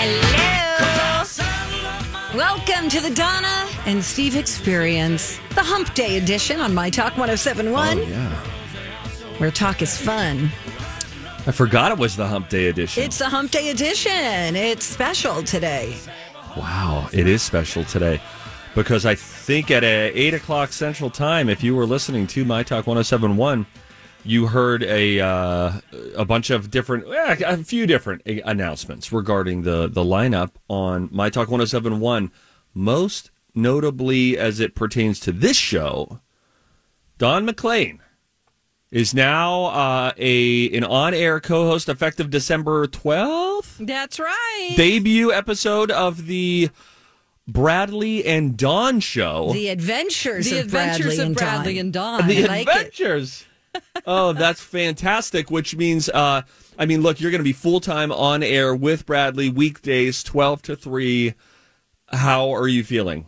Hello. Welcome to the Donna and Steve Experience, the Hump Day edition on My Talk 1071, Oh, yeah. where talk is fun. I forgot it was the Hump Day edition. It's the Hump Day edition. It's special today. wow, it is special today because I think at uh, 8 o'clock Central Time, if you were listening to My Talk 1071, you heard a uh, a bunch of different, eh, a few different announcements regarding the, the lineup on My Talk 1071, most notably as it pertains to this show. Dawn McClain is now uh, a an on air co host effective December 12th. That's right. debut episode of the Bradley and Dawn show. the Adventures The of Adventures Bradley of and Bradley Dawn. and Dawn. the I like. Adventures. Oh, that's fantastic. Which means, uh, I mean, look, you're going to be full time on air with Bradley weekdays, twelve to three. How are you feeling?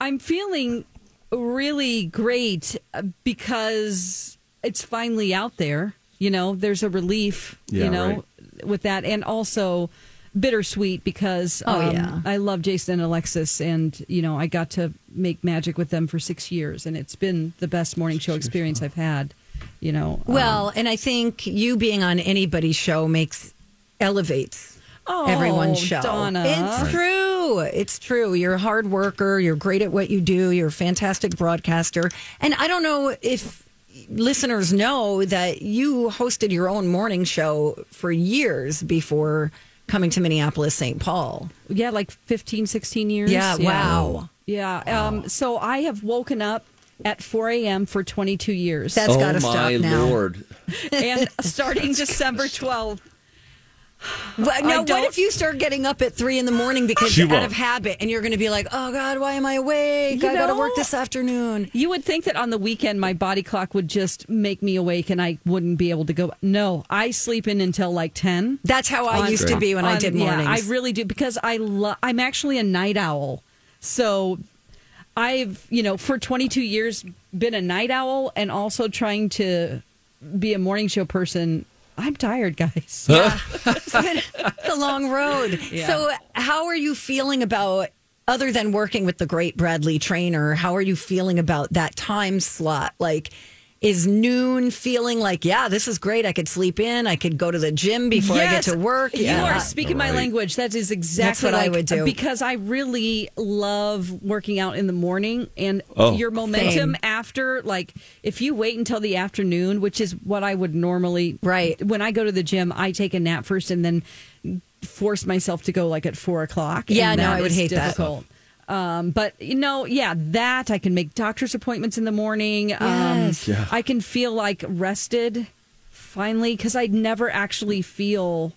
I'm feeling really great uh, because it's finally out there. You know, there's a relief, Yeah, you know, right. with that. And also bittersweet because Oh, um, yeah. I love Jason and Alexis. And, you know, I got to make magic with them for six years. And it's been the best morning show experience I've had, you know. um, Well, and I think you being on anybody's show makes elevates oh, everyone's show. Donna. It's true. It's true. You're a hard worker. You're great at what you do. You're a fantastic broadcaster. And I don't know if listeners know that you hosted your own morning show for years before coming to Minneapolis, St. Paul. Yeah, like 15, 16 years. Yeah, wow. Yeah. Um, so I have woken up at 4 a.m. for 22 years. That's oh got to stop now. lord! and starting December 12th. But no, what if you start getting up at three in the morning because She out won't. of habit, and you're going to be like, "Oh God, why am I awake? You I got to know- work this afternoon." You would think that on the weekend my body clock would just make me awake and I wouldn't be able to go. No, I sleep in until like 10. That's how I On- used to be when I did mornings. Yeah, I really do because I lo- I'm actually a night owl. So I've, you know, for 22 years been a night owl and also trying to be a morning show person. I'm tired, guys. it's been it's a long road. Yeah. So, how are you feeling about, other than working with the great Bradley Traynor, how are you feeling about that time slot? Like, is noon feeling like, yeah, this is great. I could sleep in. I could go to the gym before I get to work. You Yeah. are speaking my language. That is exactly what I would do. because I really love working out in the morning and Oh. your momentum Same. after. Like if you wait until the afternoon, which is what I would normally Right. when I go to the gym, I take a nap first and then force myself to go like at four o'clock. and Yeah, no, I would is hate that. Difficult. Um, but you know, yeah, that I can make doctor's appointments in the morning. Yes. Um, I can feel like rested finally because I never actually feel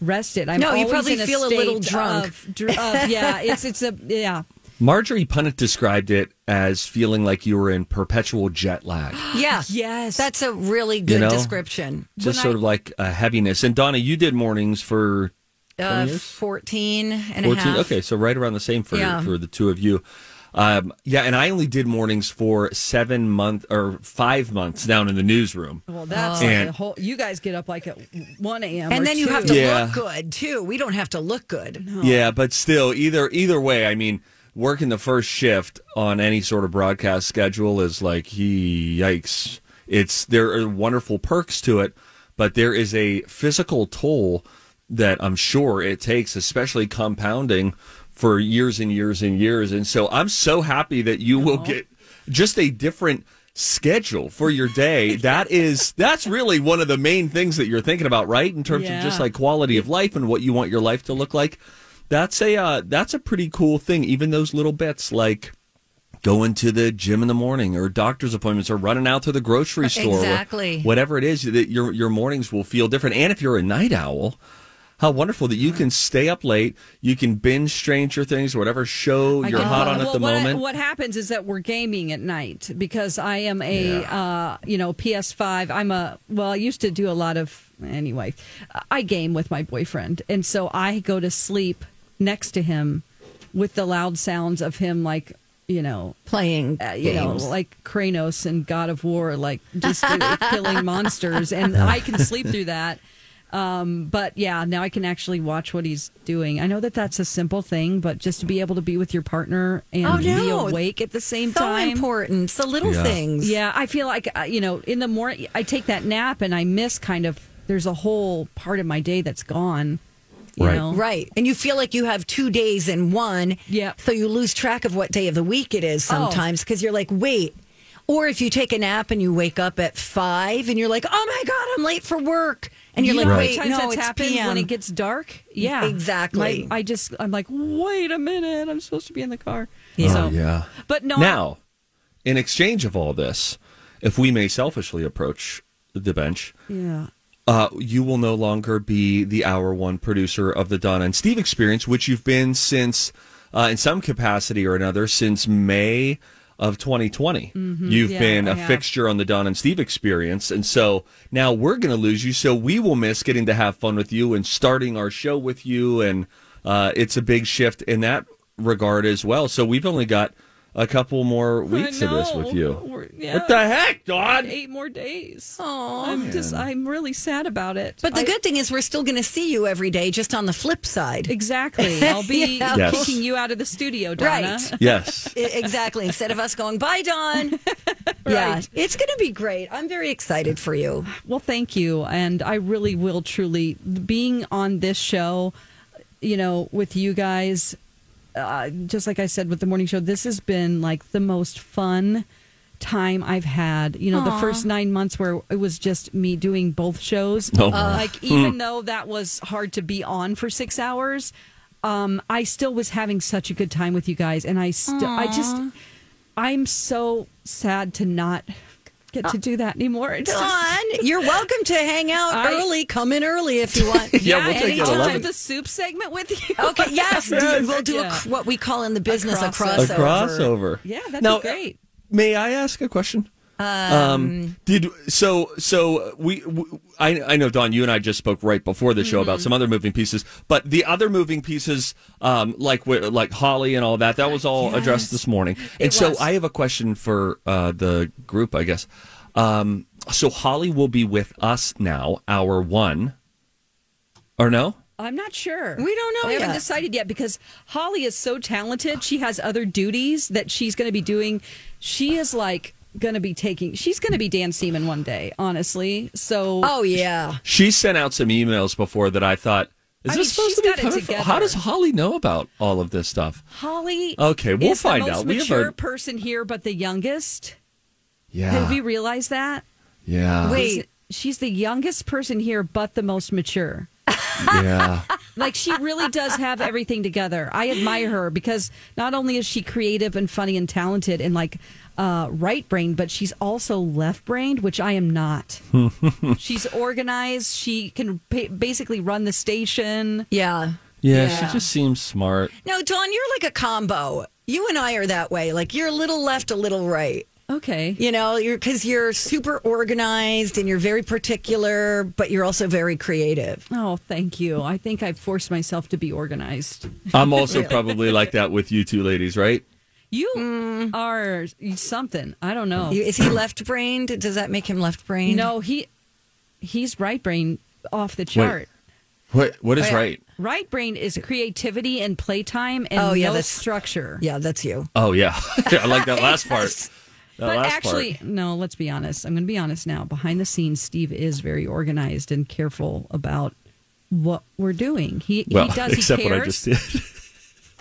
rested. I'm No, you probably in a feel a little state drunk. Of, dr- of- yeah, it's it's a yeah. Marjorie Punnett described it as feeling like you were in perpetual jet lag. Yeah. Yes. That's a really good know? description. Just When sort I- of like a heaviness. And Donna, you did mornings for Uh, 20 years? 14 and a half. okay so right around the same for Yeah. for the two of you um, yeah and i only did mornings for seven months or five months down in the newsroom Well, that's Oh. like And- a whole. You guys get up like at one a.m. And or then you have to Yeah. look good, too. We don't have to look good. yeah but still either either way i mean working the first shift on any sort of broadcast schedule is like he yikes it's there are wonderful perks to it but there is a physical toll that I'm sure it takes, especially compounding for years and years and years. And so I'm so happy that you will get just a different schedule for your day. That is that's really one of the main things that you're thinking about, right? In terms of just like quality of life and what you want your life to look like. That's a uh, that's a pretty cool thing. Even those little bits like going to the gym in the morning or doctor's appointments or running out to the grocery store. Exactly. Whatever it is that your your mornings will feel different. And if you're a night owl, how wonderful that you can stay up late, you can binge Stranger Things or whatever show I you're can- hot on at the what, moment. What happens is that we're gaming at night because I am a uh, you know PS5. I'm a well. I used to do a lot of anyway. I game with my boyfriend, and so I go to sleep next to him with the loud sounds of him like you know Playing uh, you know, like Kratos and God of War, like just killing monsters, and I can sleep through that. Um, but yeah, now I can actually watch what he's doing. I know that that's a simple thing, but just to be able to be with your partner and Oh, be awake at the same time so time. important. It's the little Yeah. things. Yeah, I feel like uh, you know, in the morning, I take that nap and I miss kind of. There's a whole part of my day that's gone. You Right. know? Right. And you feel like you have two days in one. Yeah. So you lose track of what day of the week it is sometimes because you're like, wait. Or if you take a nap and you wake up at five and you're like, oh my God, I'm late for work. And you're you like, know wait, times no, that's it's happened PM. when it gets dark. Yeah, Exactly. My- I just, I'm like, wait a minute, I'm supposed to be in the car. Yeah. So, Oh, yeah. But no, Now, in exchange of all this, if we may selfishly approach the bench, yeah. uh, you will no longer be the hour one producer of the Donna and Steve experience, which you've been since, uh, in some capacity or another, since May of 2020. You've Mm-hmm. Yeah, been I a have. fixture on the Don and Steve experience. And so now we're going to lose you. So we will miss getting to have fun with you and starting our show with you. And uh, it's a big shift in that regard as well. So we've only got a couple more weeks of this with you. Yeah. What the heck, Dawn? Eight more days. Aw. I'm just, I'm really sad about it. But the I- good thing is we're still going to see you every day, just on the flip side. Exactly. I'll be Yeah. Yes. kicking you out of the studio, Donna. Right. Yes. Exactly. Instead of us going, bye, Dawn. Yeah. It's going to be great. I'm very excited for you. Well, thank you. And I really will truly, being on this show, you know, with you guys, uh, just like I said with the morning show, this has been like the most fun time I've had. You know, the first nine months where it was just me doing both shows. Oh, my. like, even though that was hard to be on for six hours, um, I still was having such a good time with you guys. And I still, I just, I'm so sad to not get to ah. do that anymore. It's just- you're welcome to hang out I- early. Come in early if you want. Yeah, we'll take it at anytime 11. the soup segment with you. Okay, yes. do- We'll do Yeah. a, what we call in the business a crossover. crossover. a crossover. Yeah, that'd now, be great. May I ask a question? Um, did so so we, we I I know Dawn you and I just spoke right before the show Mm-hmm. about some other moving pieces but the other moving pieces um like wi- like Holly and all that that was all addressed this morning and It so was. I have a question for uh the group I guess um so Holly will be with us now hour 1 or no I'm not sure. We don't know I haven't decided yet because Holly is so talented. She has other duties that she's going to be doing. She is like going to be taking. She's going to be Dan Seeman one day, honestly. So Oh yeah. she sent out some emails before that I thought is I this mean, supposed to be got coming from- how does Holly know about all of this stuff Holly, Okay, we'll is find the most out. We have mature a- person here, but the youngest. yeah Have you realized that? yeah Wait. She's the youngest person here, but the most mature. yeah Like she really does have everything together. I admire her because not only is she creative and funny and talented and like uh, right brained, but she's also left brained, which I am not. she's organized. She can pa basically run the station. Yeah. Yeah, Yeah. she just seems smart. No, Dawn, you're like a combo. You and I are that way. Like you're a little left, a little right. Okay. You know, you're because you're super organized and you're very particular, but you're also very creative. Oh, thank you. I think I've forced myself to be organized. I'm also probably like that with you two ladies, right? You mm. are something. I don't know. Is he left brained? Does that make him left brained? no, he he's right brain off the chart. What What is Oh, right? Right brain is creativity and playtime and Oh, yeah, no that's- structure. Yeah, that's you. Oh yeah, I like that last part. That But last actually, part. no, let's be honest. I'm going to be honest now. Behind the scenes, Steve is very organized and careful about what we're doing. He Well, he does. except he cares. what I just did.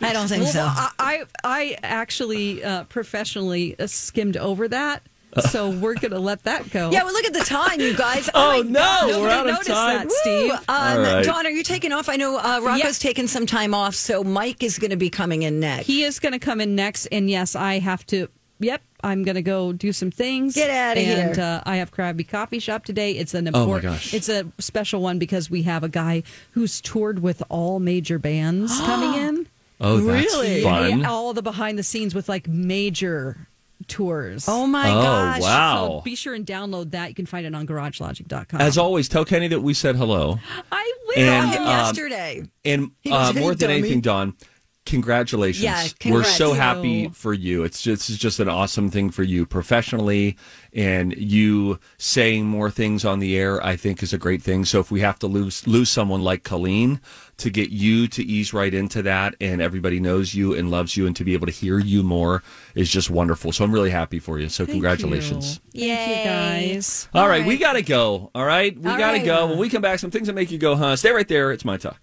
I don't think Well, so. I, I I actually uh, professionally uh, skimmed over that, so we're gonna let that go. yeah, well, look at the time, you guys. Oh, my no, gosh. we're out of noticed time. that, Steve. Woo! Um, All right. Dawn, are you taking off? I know uh, Rocco's Yeah. taking some time off, so Mike is going to be coming in next. He is going to come in next, and yes, I have to. Yep, I'm going to go do some things. Get outta and, here. uh, I have Krabby Coffee Shop today. It's an Oh, my important. gosh. It's a special one because we have a guy who's toured with all major bands coming in. Oh, that's Really? fun. Yeah, all the behind the scenes with like major tours. oh my Oh, gosh! wow. So be sure and download that. You can find it on GarageLogic.com. As always, tell Kenny that we said hello. I will. And, Him um, yesterday. And uh, more than dummy." anything, Dawn, congratulations. Yeah, We're so happy for you. It's just, this is just an awesome thing for you professionally, and you saying more things on the air. I think is a great thing. So if we have to lose lose someone like Colleen to get you to ease right into that, and everybody knows you and loves you, and to be able to hear you more is just wonderful. So I'm really happy for you. So Thank congratulations. you. Thank you guys. All right, right. we got to go. All right, we got to right. go. When we come back, some things that make you go, huh? Stay right there. It's my talk.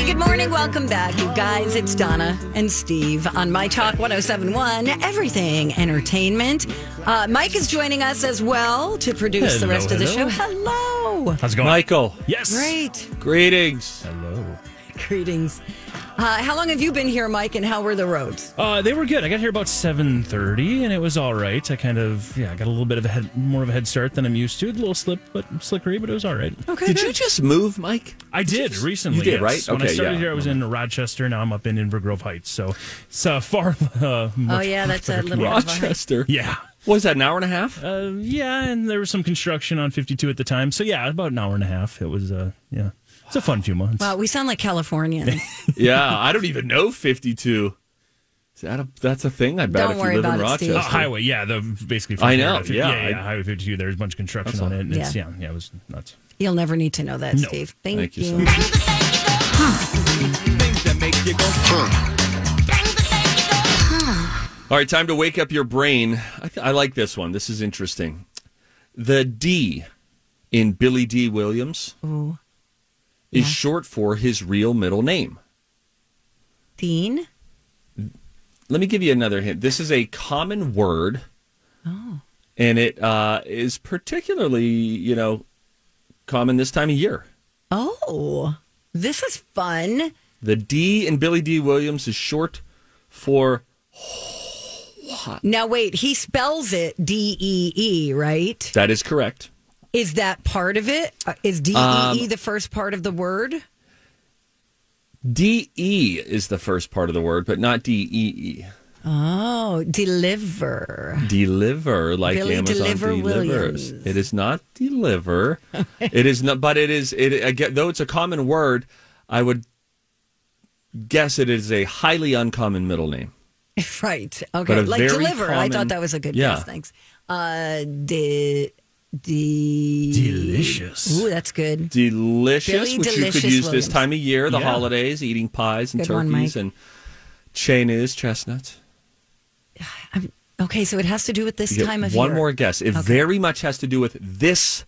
Hey, good morning. Welcome back, you guys. It's Donna and Steve on My Talk 1071, Everything Entertainment. Uh, Mike is joining us as well to produce the Hello, rest of the show. Hello. How's it going? Michael, Yes. Great. greetings. Hello. Greetings. Uh, how long have you been here, Mike, and how were the roads? Uh, they were good. I got here about seven thirty, and it was all right. I kind of yeah, I got a little bit of a head, more of a head start than I'm used to. A little slip, but slickery, but it was all right. Okay. Did you just move, Mike? I did recently. You did, yes. right? When I started yeah. here, I was in Rochester. Now I'm up in Inver Grove Heights. So it's uh, far. Uh, much, Oh, yeah, that's a little- commute. Rochester. Yeah. What was that, an hour and a half? Uh, yeah, and there was some construction on 52 at the time. So yeah, about an hour and a half. It was uh, yeah, it's a fun few months. Wow, we sound like Californians. yeah, I don't even know 52. Is that a, that's a thing? I bet Don't if you worry live in about it, Rochester. Steve. Uh, highway, yeah, the basically. I from here know, to 50 yeah, yeah, I- yeah, Highway 52. There's a bunch of construction on it. And it's, Yeah. yeah, yeah, it was nuts. You'll never need to know that, No. Steve. Thank, Thank you you. so much. All right, time to wake up your brain. I, th- I like this one. This is interesting. The D in Billy Dee Williams Ooh. Is Yeah. short for his real middle name. Dean? Let me give you another hint. This is a common word. Oh. And it uh, is particularly, you know, common this time of year. Oh, this is fun. The D in Billy Dee Williams is short for Now, wait, he spells it D E E, right? that is correct. Is that part of it? Uh, Is D E E the first part of the word? D E is the first part of the word, but not D E E. Oh, deliver. Deliver, like Amazon Deliver delivers. Williams. It is not deliver. it is not, but it is. It again, though it's a common word. I would guess it is a highly uncommon middle name. Right. Okay. Like deliver. I thought that was a good Yeah. guess. Thanks. Uh, de, de, Delicious. Ooh, that's good. Delicious, Billy which you could use Williams. this time of year, the Yeah. holidays, eating pies and Good turkeys Mike. and Chinese chestnuts. I'm, okay, so it has to do with this time of one year. more guess. It Okay. very much has to do with this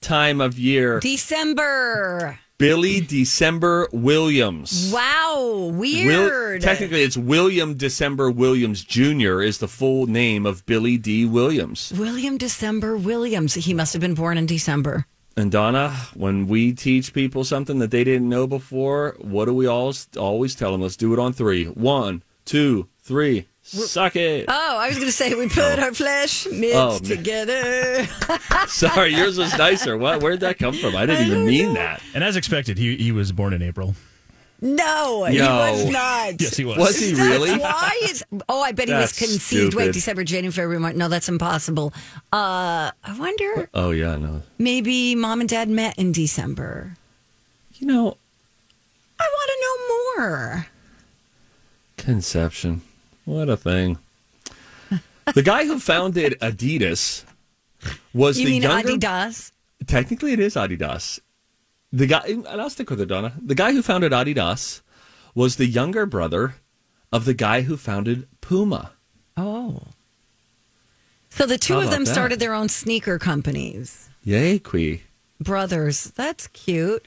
time of year. December. Billy December Williams. Wow, Will- weird. technically, it's William December Williams Jr. is the full name of Billy Dee Williams. William December Williams. He must have been born in December. And Donna, when we teach people something that they didn't know before, what do we always always tell them? Let's do it on three. One, two, three. Suck it. Oh, I was going to say we put our flesh mitts Oh, together. Sorry, yours was nicer. What? Where'd that come from? I didn't even mean that. And as expected, he he was born in April. No, he was not. Yes, he was. Was he That's really? Why is? Oh, I bet he was That's conceived. Wait. December, January, February, March. No, that's impossible. Uh, I wonder. Oh yeah, no. Maybe mom and dad met in December. You know, I want to know more. conception. What a thing. The guy who founded Adidas was You the mean younger. Adidas? Technically, it is Adidas. The guy, and I'll stick with it, Donna. The guy who founded Adidas was the younger brother of the guy who founded Puma. Oh. So the two of them that? started their own sneaker companies. Yay, Quee. brothers. That's cute.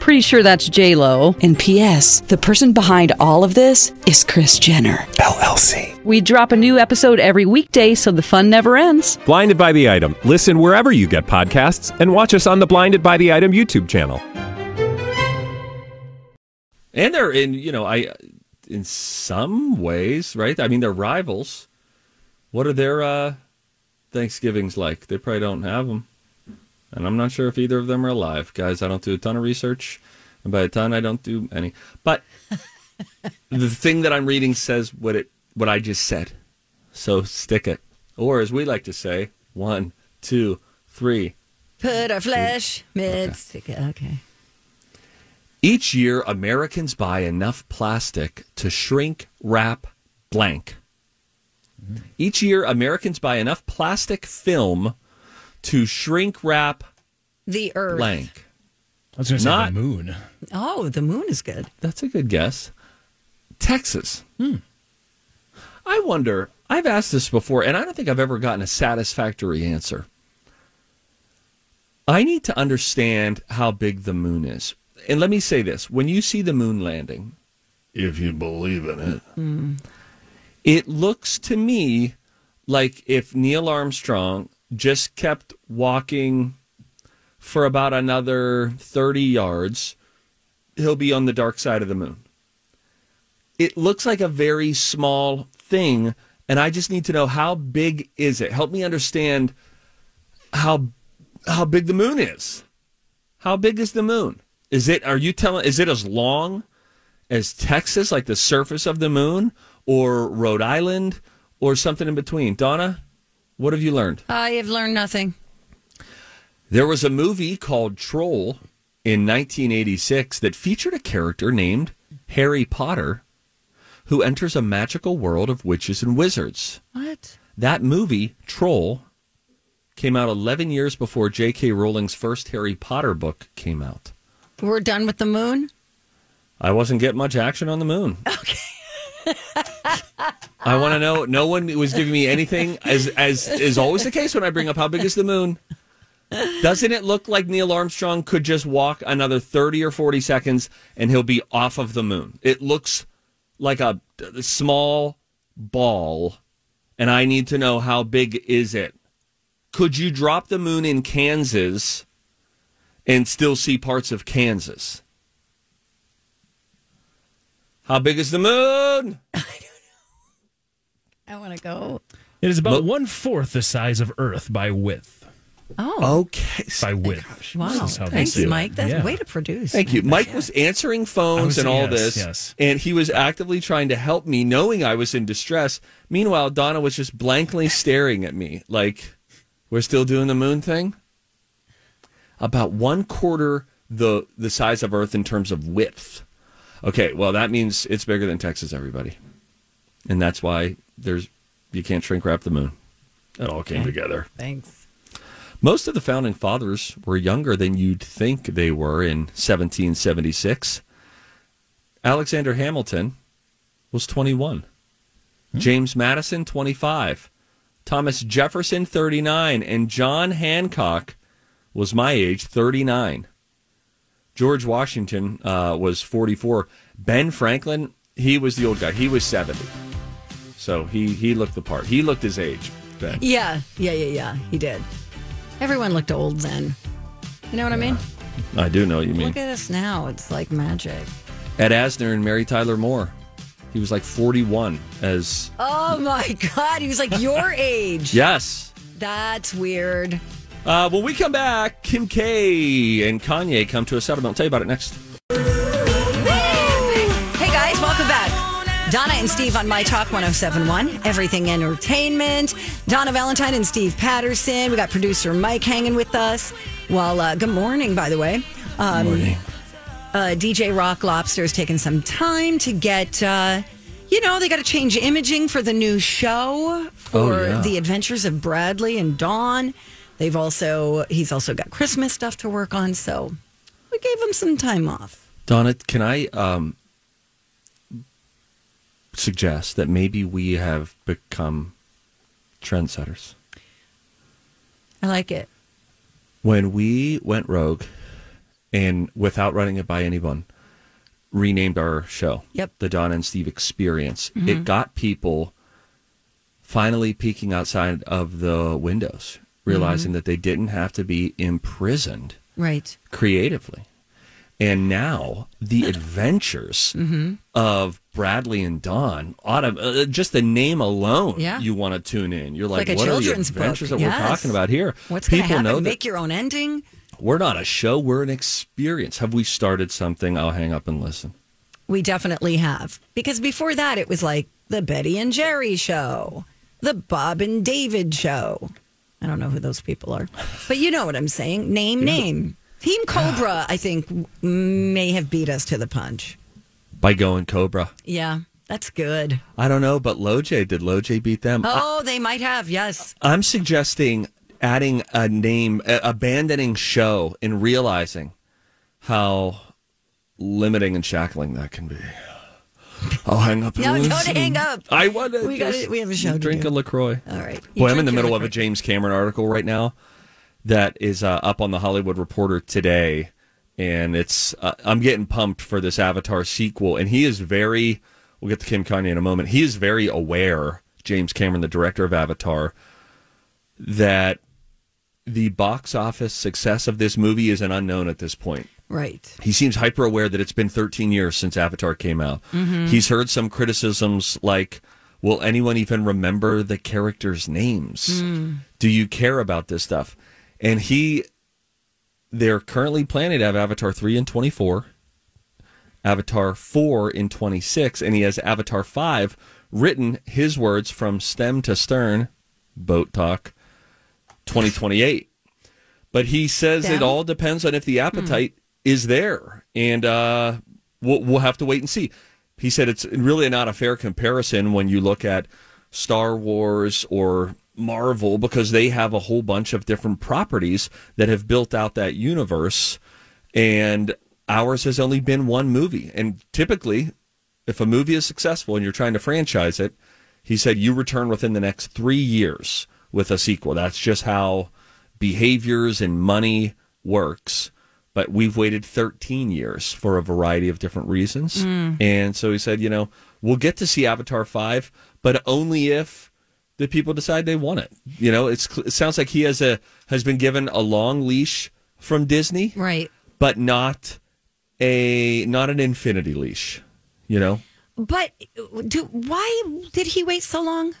Pretty sure that's J Lo. And P.S. The person behind all of this is Kris Jenner. LLC. We drop a new episode every weekday, so the fun never ends. Blinded by the item. Listen wherever you get podcasts, and watch us on the Blinded by the Item YouTube channel. And they're in, you know, I in some ways, right? I mean, they're rivals. What are their uh, Thanksgivings like? They probably don't have them, and I'm not sure if either of them are alive, guys. I don't do a ton of research, and by a ton, I don't do any. But the thing that I'm reading says what it what I just said, so stick it, or as we like to say, one, two, three. Put our flesh mid. Stick it. Okay. Each year, Americans buy enough plastic to shrink wrap blank. Mm-hmm. Each year, Americans buy enough plastic film to shrink wrap The Earth. blank. I was going to say Not- the moon. Oh, the moon is good. That's a good guess. Texas. Hmm. I wonder, I've asked this before, and I don't think I've ever gotten a satisfactory answer. I need to understand how big the moon is. And let me say this when you see the moon landing, if you believe in it, it looks to me like if Neil Armstrong just kept walking for about another 30 yards, he'll be on the dark side of the moon. It looks like a very small thing, and I just need to know how big is it? Help me understand how how big the moon is. How big is the moon? Is it are you telling is it as long as Texas, like the surface of the moon, or Rhode Island, or something in between? Donna, what have you learned? I have learned nothing. There was a movie called Troll in 1986 that featured a character named Harry Potter who enters a magical world of witches and wizards. What? That movie, Troll, came out 11 years before J.K. Rowling's first Harry Potter book came out. We're done with the moon? I wasn't getting much action on the moon. Okay. I want to know. No one was giving me anything, as as is always the case when I bring up how big is the moon. Doesn't it look like Neil Armstrong could just walk another thirty or forty seconds and he'll be off of the moon? It looks like a, small ball, and I need to know how big is it. Could you drop the moon in Kansas and still see parts of Kansas? How big is the moon? I don't know. I want to go. It is about Look- one fourth the size of Earth by width. Oh, Okay. By width. wow. This is how they Thanks, say it. Mike. That's Yeah. way to produce. Thank you. Mike was answering phones was- and all yes, this, yes. and he was actively trying to help me, knowing I was in distress. Meanwhile, Donna was just blankly staring at me, like, "We're still doing the moon thing." About one quarter the the size of Earth in terms of width. Okay, well that means it's bigger than Texas, everybody, and that's why there's you can't shrink wrap the moon. It all came together. Thanks. Most of the founding fathers were younger than you'd think they were in 1776. Alexander Hamilton was 21. Hmm. James Madison, 25. Thomas Jefferson, 39. And John Hancock was my age, 39. George Washington uh, was 44. Ben Franklin, he was the old guy. He was 70. So he, he looked the part. He looked his age, Ben. Yeah, yeah, yeah, yeah. He did. Everyone looked old then. You know what I mean? I do know what you mean. Look at us now. It's like magic. Ed Asner and Mary Tyler Moore. He was like 41 as. Oh my God. He was like your age. Yes. That's weird. Uh, when we come back, Kim K and Kanye come to a settlement. I'll tell you about it next. Hey guys, welcome back. Donna and Steve on My Talk 1071, Everything Entertainment. Donna Valentine and Steve Patterson. We got producer Mike hanging with us. Well, uh, good morning, by the way. Um, Morning. uh, DJ Rock Lobster is taking some time to get, uh, you know, they got to change imaging for the new show for Oh, yeah. the adventures of Bradley and Dawn. They've also he's also got Christmas stuff to work on, so we gave him some time off. Donna, can I um, suggest that maybe we have become trendsetters? I like it. When we went rogue and without running it by anyone, renamed our show, Yep. the Don and Steve Experience, it got people finally peeking outside of the windows, realizing that they didn't have to be imprisoned Right. creatively. And now the adventures of Bradley and Dawn, uh, just the name alone, Yeah. you want to tune in. You're like, like what are the children's book. adventures that Yes. we're talking about here? What's going to happen? know Make your own ending. we're not a show, we're an experience. Have we started something? I'll hang up and listen. We definitely have. Because before that, it was like the Betty and Jerry show, the Bob and David show. I don't know who those people are, but you know what I'm saying. Name, name. Team Cobra, I think, may have beat us to the punch. By going Cobra. Yeah, that's good. I don't know, but Loj, did Loj beat them? Oh, they might have, yes. I'm suggesting adding a name, abandoning show, and realizing how limiting and shackling that can be. I'll hang up. And No, don't hang up. I want to. We gotta- we have a show to Drink do. a Lacroix. All right. You Boy, I'm in the your middle of a. James Cameron article right now that is uh, up on the Hollywood Reporter today, and it's uh, I'm getting pumped for this Avatar sequel, and he is very. We'll get to Kim Kanye in a moment. He is very aware, James Cameron, the director of Avatar, that the box office success of this movie is an unknown at this point. Right. He seems hyper aware that it's been 13 years since Avatar came out. Mm-hmm. He's heard some criticisms like, will anyone even remember the characters' names? Hmm. Do you care about this stuff? And he, they're currently planning to have Avatar 3 in 24, Avatar 4 in 26, and he has Avatar 5 written, his words from stem to stern, boat talk, 2028. But he says it all depends on if the hmm. appetite is there, and uh, we'll, we'll have to wait and see. He said it's really not a fair comparison when you look at Star Wars or Marvel because they have a whole bunch of different properties that have built out that universe, and ours has only been one movie. And typically, if a movie is successful and you're trying to franchise it, he said you return within the next three years with a sequel. That's just how behaviors and money works. But we've waited 13 years for a variety of different reasons. Mm. And so he said, you know, we'll get to see Avatar 5, but only if the people decide they want it. You know, it's it sounds like he has a has been given a long leash from Disney, Right. but not a not an infinity leash, you know? But uh, do, why did he wait so long?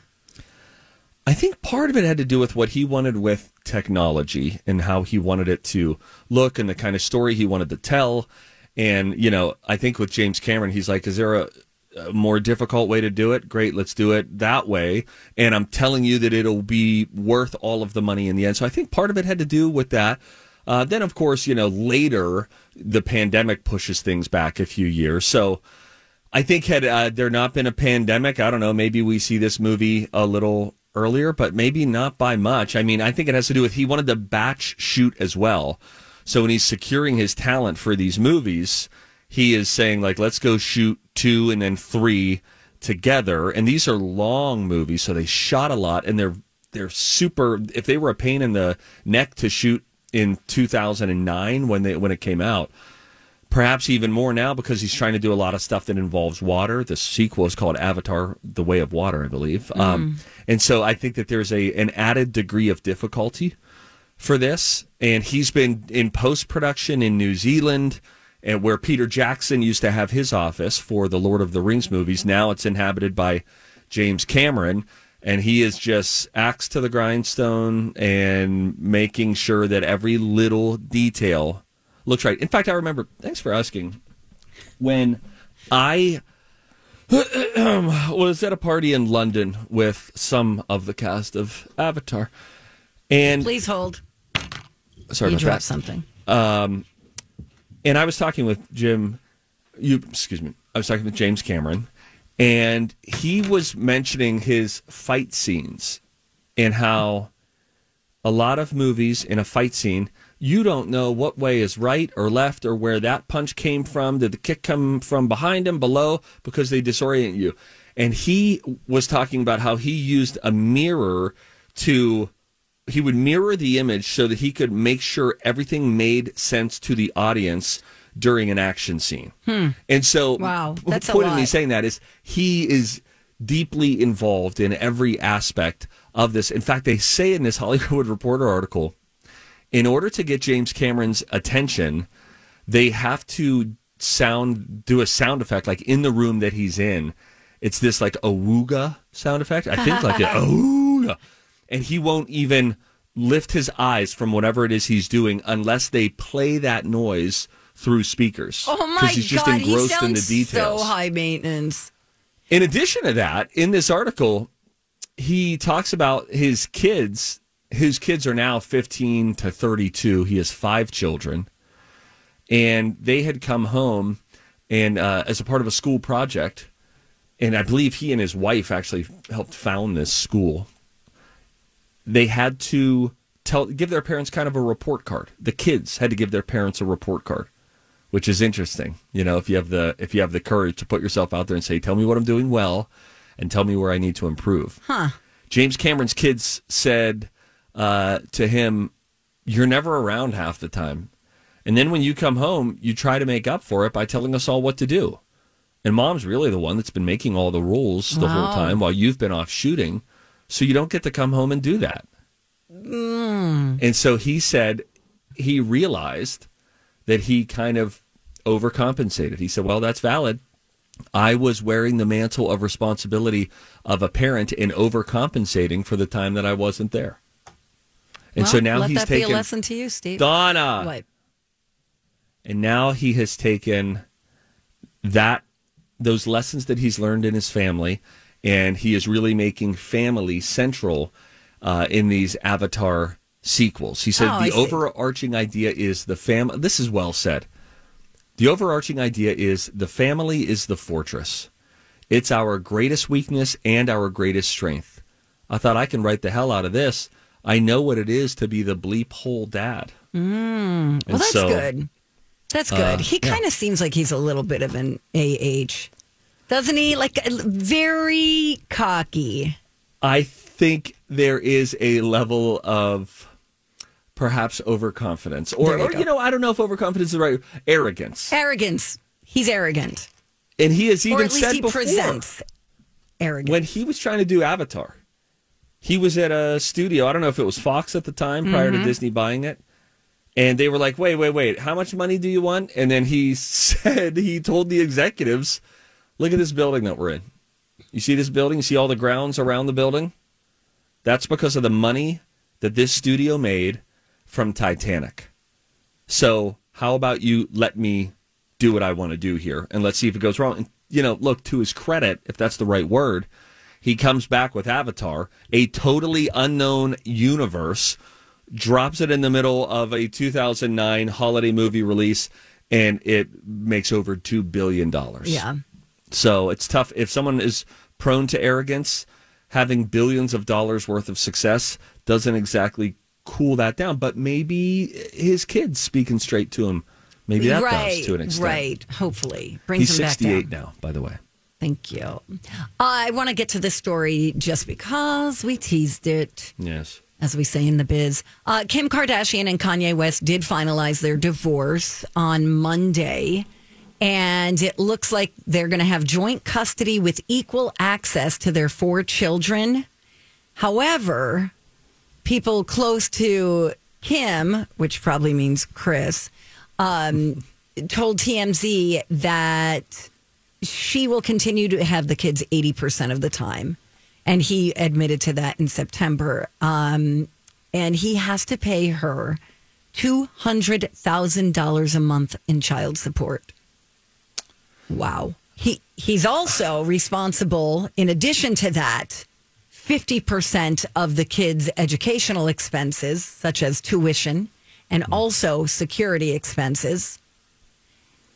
I think part of it had to do with what he wanted with technology and how he wanted it to look and the kind of story he wanted to tell. And, you know, I think with James Cameron, he's like, is there a, a more difficult way to do it? Great, let's do it that way. And I'm telling you that it'll be worth all of the money in the end. So I think part of it had to do with that. Uh, then, of course, you know, later the pandemic pushes things back a few years. So I think had uh, there not been a pandemic, I don't know, maybe we see this movie a little earlier, but maybe not by much. I mean, I think it has to do with he wanted to batch shoot as well. So when he's securing his talent for these movies, he is saying like, let's go shoot two and then three together. And these are long movies, so they shot a lot, and they're they're super. If they were a pain in the neck to shoot in 2009 when they when it came out, perhaps even more now because he's trying to do a lot of stuff that involves water. The sequel is called Avatar: The Way of Water, I believe. Um, and so I think that there's a an added degree of difficulty for this. And he's been in post production in New Zealand, and where Peter Jackson used to have his office for the Lord of the Rings movies. Now it's inhabited by James Cameron. And he is just axe to the grindstone and making sure that every little detail looks right. In fact, I remember, thanks for asking, when I was at a party in London with some of the cast of Avatar. And Please hold. sorry you dropped that. something. Um, and I was talking with Jim, you excuse me. I was talking with James Cameron, and he was mentioning his fight scenes and how a lot of movies in a fight scene, you don't know what way is right or left or where that punch came from. Did the kick come from behind him, below? Because they disorient you. And he was talking about how he used a mirror to he would mirror the image so that he could make sure everything made sense to the audience during an action scene. Hmm. And so, Wow, that's a point of me saying that is he is deeply involved in every aspect of this. In fact, they say in this Hollywood Reporter article, in order to get James Cameron's attention, they have to sound do a sound effect like in the room that he's in. It's this like awooga sound effect. I think like a awooga. And he won't even lift his eyes from whatever it is he's doing unless they play that noise through speakers. Oh my he's just god, he engrossed sounds in the details. so high maintenance. In addition to that, in this article, he talks about his kids. His kids are now 15 to 32. He has five children. And they had come home and uh, as a part of a school project. And I believe he and his wife actually helped found this school. They had to tell give their parents kind of a report card. The kids had to give their parents a report card which is interesting. You know, if you have the if you have the courage to put yourself out there and say, "Tell me what I'm doing well," and tell me where I need to improve. Huh. James Cameron's kids said uh, to him, "You're never around half the time, and then when you come home, you try to make up for it by telling us all what to do." And mom's really the one that's been making all the rules the whole time while you've been off shooting, so you don't get to come home and do that. And so he said he realized that he kind of overcompensated. He said, Well, that's valid. I was wearing the mantle of responsibility of a parent and overcompensating for the time that I wasn't there. And so now let he's that be a taken lesson to you, Steve. Donna. What? And now he has taken that those lessons that he's learned in his family, and he is really making family central uh, in these Avatar sequels. He said Oh, the overarching idea is the fam. This is well said. The overarching idea is the family is the fortress. It's our greatest weakness and our greatest strength. I thought I can write the hell out of this. I know what it is to be the bleep hole dad. Mm, Well, that's good. That's good. uh, he kind of seems like he's a little bit of an AH, doesn't he? Like uh, very cocky. I think there is a level of perhaps overconfidence, or, you or you know, I don't know if overconfidence is the right arrogance. Arrogance. He's arrogant. And he has even at least said he before presents arrogant. when he was trying to do Avatar, he was at a studio. I don't know if it was Fox at the time prior Mm-hmm. to Disney buying it. And they were like, wait, wait, wait, how much money do you want? And then he said, he told the executives, look at this building that we're in. You see this building? You see all the grounds around the building? That's because of the money that this studio made from Titanic. So, how about you let me do what I want to do here and let's see if it goes wrong? And, you know, look, to his credit, if that's the right word, he comes back with Avatar, a totally unknown universe, drops it in the middle of a 2009 holiday movie release, and it makes over $2 billion. yeah. So it's tough if someone is prone to arrogance. Having billions of dollars worth of success doesn't exactly cool that down. But maybe his kids speaking straight to him, maybe that right. does to an extent. Right. Hopefully. Brings He's him back 68 down. now, by the way. Thank you. I want to get to this story just because we teased it. Yes. as we say in the biz. Uh, Kim Kardashian and Kanye West did finalize their divorce on Monday. And it looks like they're going to have joint custody with equal access to their four children. However, people close to Kim, which probably means Kris, um, told TMZ that she will continue to have the kids 80% of the time. And he admitted to that in September. Um, and he has to pay her $200,000 a month in child support. Wow. He he's also responsible in addition to that 50% of the kids' educational expenses such as tuition and also security expenses.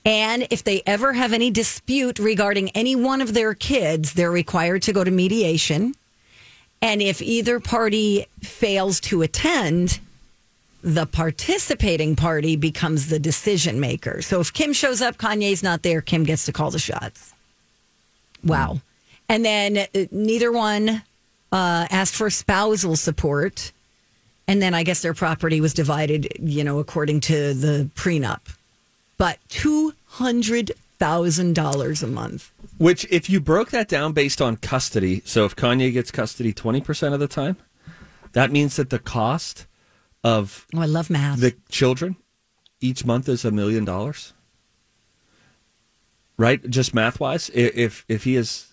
And if they ever have any dispute regarding any one of their kids, they're required to go to mediation. And if either party fails to attend, the participating party becomes the decision maker. So if Kim shows up, Kanye's not there, Kim gets to call the shots. Wow. And then uh, neither one uh, asked for spousal support. And then I guess their property was divided, you know, according to the prenup. But $200,000 a month. Which, if you broke that down based on custody, so if Kanye gets custody 20% of the time, that means that the cost of Oh, I love math. the children each month is a million dollars. Right? Just math wise. If, if he is,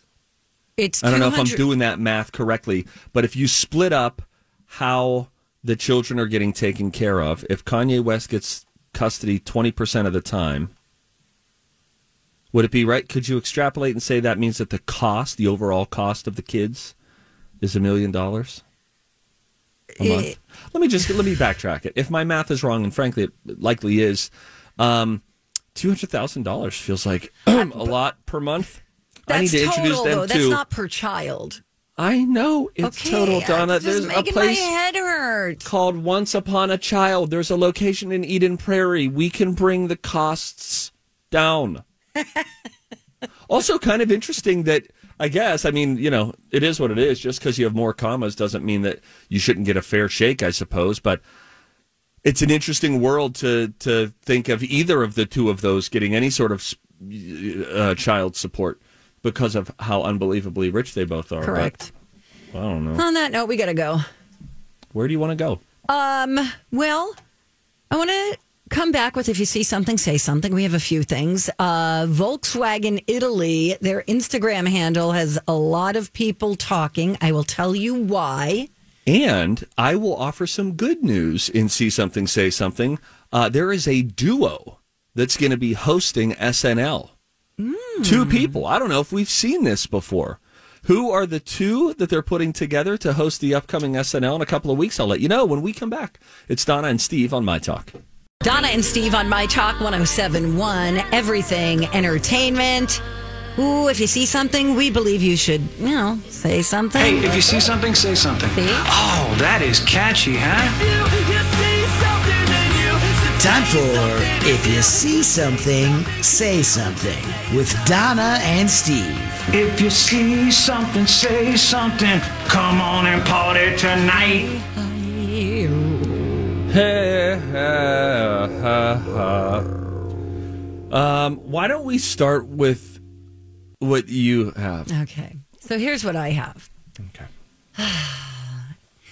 it's I don't know if I'm doing that math correctly, but if you split up how the children are getting taken care of, if Kanye West gets custody 20% of the time, would it be right? Could you extrapolate and say that means that the cost, the overall cost of the kids, is a million dollars a month? It- let me just let me backtrack it. If my math is wrong, and frankly, it likely is, um, two hundred thousand dollars feels like a lot per month. I need That's to introduce them though. to. That's not per child. I know it's okay, total, Donna. It's There's a place my head hurt. called Once Upon a Child. There's a location in Eden Prairie. We can bring the costs down. also, kind of interesting that I guess, I mean, you know, it is what it is. Just because you have more commas doesn't mean that you shouldn't get a fair shake, I suppose. But it's an interesting world to to think of either of the two of those getting any sort of uh, child support because of how unbelievably rich they both are. But Correct. I don't know. On that note, we got to go. Where do you want to go? Um, well, I want to come back with if you see something, say something. We have a few things. Uh, Volkswagen Italy, their Instagram handle has a lot of people talking. I will tell you why. And I will offer some good news in See Something, Say Something. Uh, there is a duo that's going to be hosting SNL. Two people. I don't know if we've seen this before. Who are the two that they're putting together to host the upcoming SNL in a couple of weeks? I'll let you know when we come back. It's Donna and Steve on My Talk. Donna and Steve on My Talk 1071, Everything Entertainment. Ooh, if you see something, we believe you should, you know, say something. Hey, if you see something, say something. See? Oh, that is catchy, huh? Time for If You See Something, Say Something with Donna and Steve. If you see something, say something. Come on and party tonight. Um, why don't we start with what you have? Okay. So here's what I have. Okay.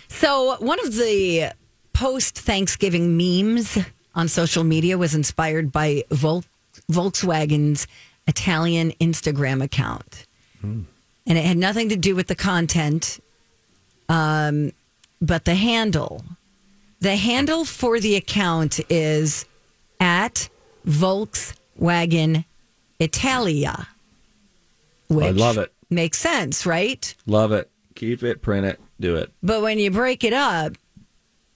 So one of the post Thanksgiving memes on social media was inspired by Vol- Volkswagen's Italian Instagram account. And it had nothing to do with the content, um, but the handle. The handle for the account is at Volkswagen Italia. Which I love it. Makes sense, right? Love it. Keep it, print it, do it. But when you break it up,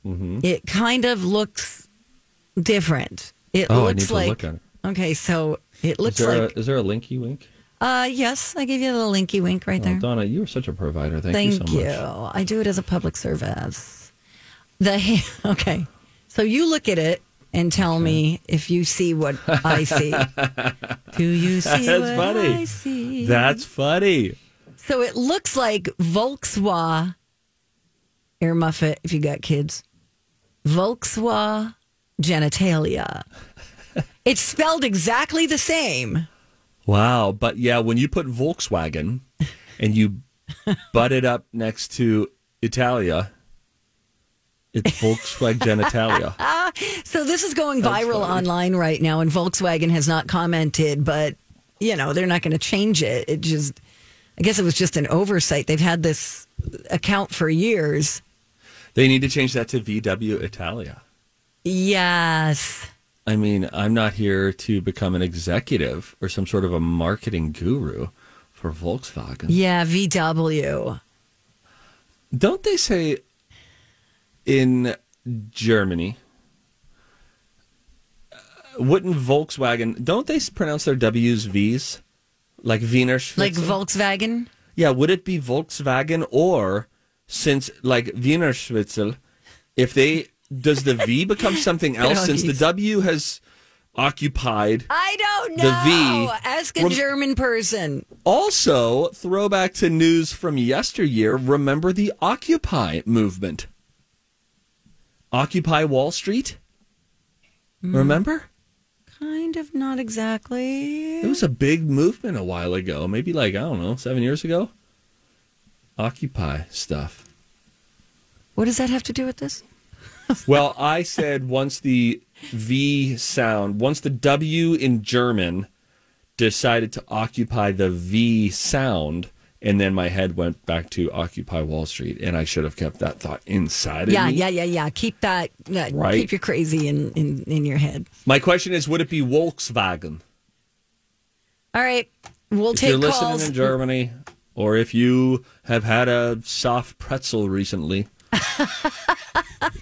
Mm-hmm. it kind of looks different. It Oh, looks like look it. okay, so it Is looks there, like a, is there a linky wink? uh yes, I gave you a little linky wink right Oh, there. Donna, you are such a provider. Thank, Thank, you so you. much. I do it as a public service. The okay, so you look at it and tell me if you see what I see. do you see That's what funny. I see? That's funny. So it looks like Volkswagen Air Muffet if you got kids. Volkswagen genitalia. It's spelled exactly the same. Wow. But yeah, when you put Volkswagen and you butt it up next to Italia, it's Volkswagen genitalia. So this is going viral online right now, and Volkswagen has not commented, but you know they're not going to change it. It just, I guess it was just an oversight. They've had this account for years. They need to change that to VW Italia. Yes. I mean, I'm not here to become an executive or some sort of a marketing guru for Volkswagen. Yeah, VW. Don't they say in Germany? uh, Wouldn't Volkswagen? Don't they pronounce their W's V's like Wiener? Like Volkswagen? Yeah, would it be Volkswagen or since like Wiener Schnitzel, if they does the V become something else since the W has occupied? I don't know. The V. Ask a Rem- German person. Also, throwback to news from yesteryear. Remember the Occupy movement? Occupy Wall Street. Hmm. Remember? Kind of not exactly. It was a big movement a while ago, maybe like, I don't know, seven years ago. Occupy stuff. What does that have to do with this? Well, I said once the V sound, once the W in German decided to occupy the V sound, and then my head went back to Occupy Wall Street, and I should have kept that thought inside of Yeah, yeah, yeah, yeah. Keep that. Uh, Right. Keep your crazy in, in in your head. My question is, would it be Volkswagen? All right, we'll if take If you're listening in Germany, or if you have had a soft pretzel recently,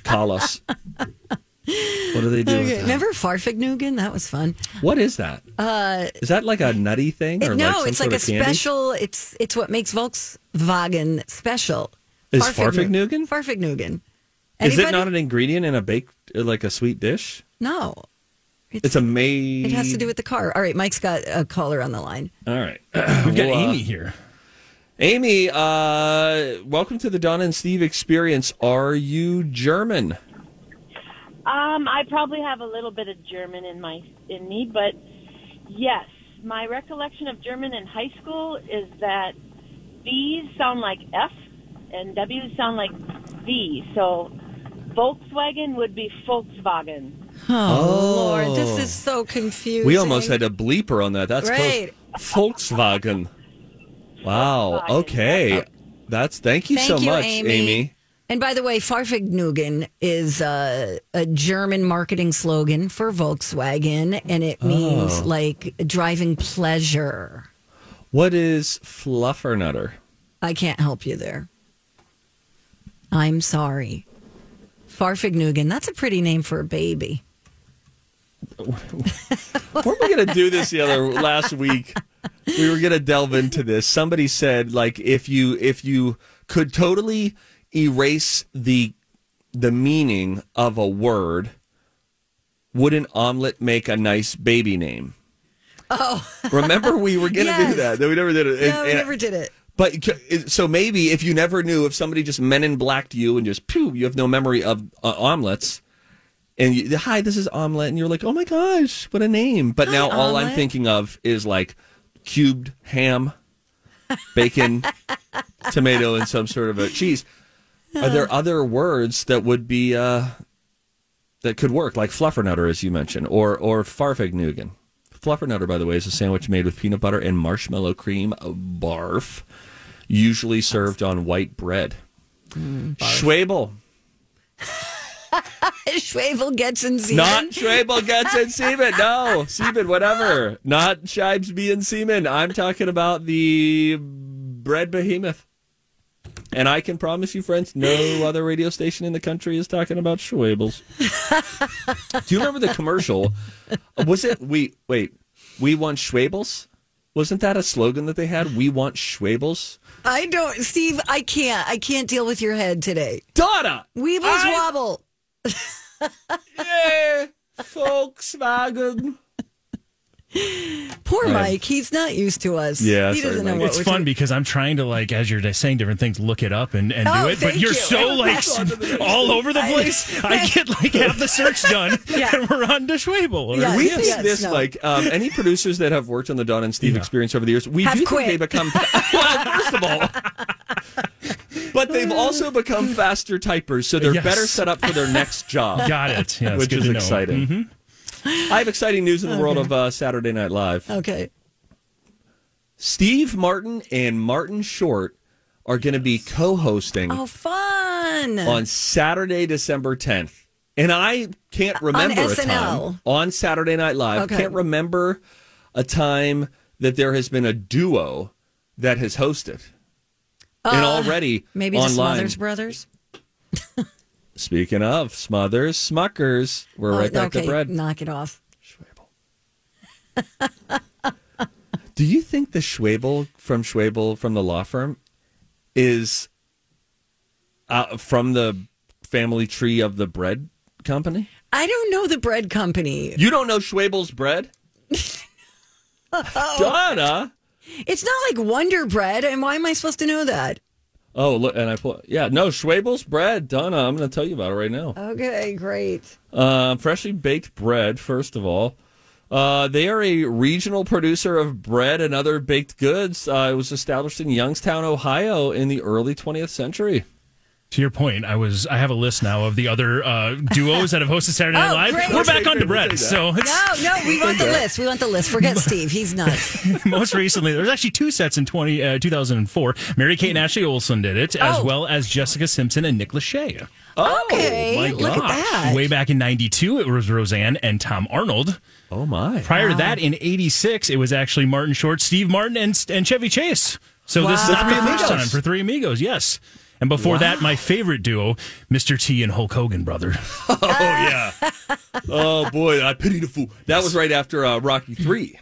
call us. What do they do? Okay. Remember Fahrvergnügen? That was fun. What is that? Uh, Is that like a nutty thing, or it- no, like some it's sort like a candy? special. It's it's what makes Volkswagen special. Is Fahrvergnügen? Fahrvergnügen. Is it not an ingredient in a baked, uh, like a sweet dish? No. It's, a made. It has to do with the car. All right, Mike's got a caller on the line. All right, We've got Well, Amy here. Amy, uh, welcome to the Don and Steve experience. Are you German? Um, I probably have a little bit of German in my in me, but yes, my recollection of German in high school is that V's sound like F and W's sound like V. So Volkswagen would be Volkswagen. Oh, Lord, this is so confusing. We almost had a bleeper on that. That's Right. close. Volkswagen. Wow. Okay. That's thank you Thank so you, much, Amy. Amy. And by the way, Fahrvergnügen is uh, a German marketing slogan for Volkswagen, and it means Oh. like driving pleasure. What is fluffernutter? I can't help you there. I'm sorry. Fahrvergnügen, that's a pretty name for a baby. Weren't we going to do this the other last week? We were going to delve into this. Somebody said, like, if you if you could totally erase the the meaning of a word, would an omelet make a nice baby name? Oh, Remember, we were going to Yes. do that. We never did it. yeah, And- we never did it. But so maybe if you never knew, if somebody just men in blacked you and just pew, you have no memory of uh, omelets. And you, hi, this is omelet, and you're like, oh my gosh, what a name! But now all I'm thinking of is like cubed ham, bacon, tomato, and some sort of a cheese. Are there other words that would be uh, that could work, like fluffernutter, as you mentioned, or or Fahrvergnügen? Fluffernutter, by the way, is a sandwich made with peanut butter and marshmallow cream. Barf, usually served on white bread. Schwebel, Schwebel gets in season. not Schwebel gets in Seaman. No, Seaman, whatever. Not Shibes being Seaman. I'm talking about the bread behemoth. And I can promise you, friends, no other radio station in the country is talking about Schwebels. Do you remember the commercial? Was it we wait? We want Schwebels. Wasn't that a slogan that they had? We want Schwebels. I don't, Steve. I can't. I can't deal with your head today. Donna, Weebles I- wobble. Yeah, Volkswagen. Poor Right. Mike. He's not used to us. Yeah, he sorry, doesn't know Mike. what It's we're fun talking- because I'm trying to like as you're saying different things, look it up and, and Oh, do it, but you're you. so like all over the place. I, get like half the search done, Yeah. and we're on to Schwebel. Yes. we Yes, this no. like um, any producers that have worked on the Don and Steve Yeah. experience over the years. We Have do quit. think they become well. First of all, but they've also become faster typers, so they're Yes. better set up for their next job. Got it. Yeah, which good is to know. exciting. Mhm. I have exciting news in the world of uh, Saturday Night Live. Okay. Steve Martin and Martin Short are going to be co-hosting Oh, fun. on Saturday, December 10th. And I can't remember a SNL. time on Saturday Night Live. Okay. Can't remember a time that there has been a duo that has hosted. and already Uh, Maybe the online. Smothers Brothers. Speaking of Smothers, Smuckers, we're right Oh, back okay, to bread. Knock it off. Do you think the Schwebel from Schwebel from the law firm is uh, from the family tree of the bread company. I don't know the bread company. You don't know Schwebel's bread, Donna? It's not like Wonder Bread, and why am I supposed to know that? Oh, look, and I put yeah, no Schwebel's bread, Donna. I'm going to tell you about it right now. Okay, great. Uh, freshly baked bread, first of all. Uh, they are a regional producer of bread and other baked goods. Uh, it was established in Youngstown, Ohio, in the early 20th century. To your point, I was I have a list now of the other uh, duos that have hosted Saturday Night Oh, Live. great. We're back on to We'll bread. take that. So it's, No, no, we want the list. We want the list. Forget Steve. He's nuts. most recently, there was actually two sets in 20, uh, 2004. Mary Kate and Ashley Olsen did it, as Oh. well as Jessica Simpson and Nick Lachey. Oh, Okay, my look at gosh. that. Way back in 92, it was Roseanne and Tom Arnold. Oh, my. Prior to that, in 86, it was actually Martin Short, Steve Martin, and, and Chevy Chase. So this is not the Three first Amigos. time for Three Amigos, yes. And before that, my favorite duo, Mr. T and Hulk Hogan, brother. Oh, yeah. oh, boy. I pity the fool. That was right after uh, Rocky 3.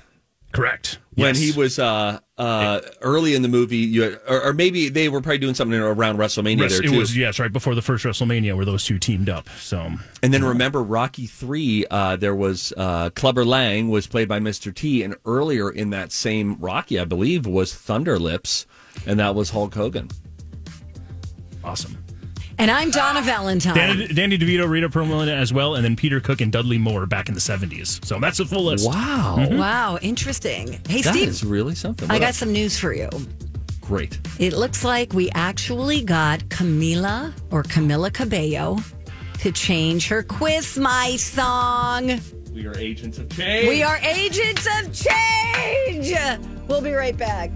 Correct. when Yes. he was uh, uh, early in the movie, you, or, or maybe they were probably doing something around WrestleMania Yes, there it too. was yes, right before the first WrestleMania where those two teamed up. So and then remember Rocky Three, uh, there was uh, Clubber Lang was played by Mr. T, and earlier in that same Rocky, I believe, was Thunder Lips, and that was Hulk Hogan. Awesome. And I'm Donna Valentine. Danny, Danny DeVito, Rhea Perlman as well, and then Peter Cook and Dudley Moore back in the seventies. So that's the full list. Wow, mm-hmm. Wow, interesting. Hey, that Steve, is really something. I got up? some news for you. great. It looks like we actually got Camila or Camila Cabello to change her Quiz My song. We are agents of change. We are agents of change. We'll be right back.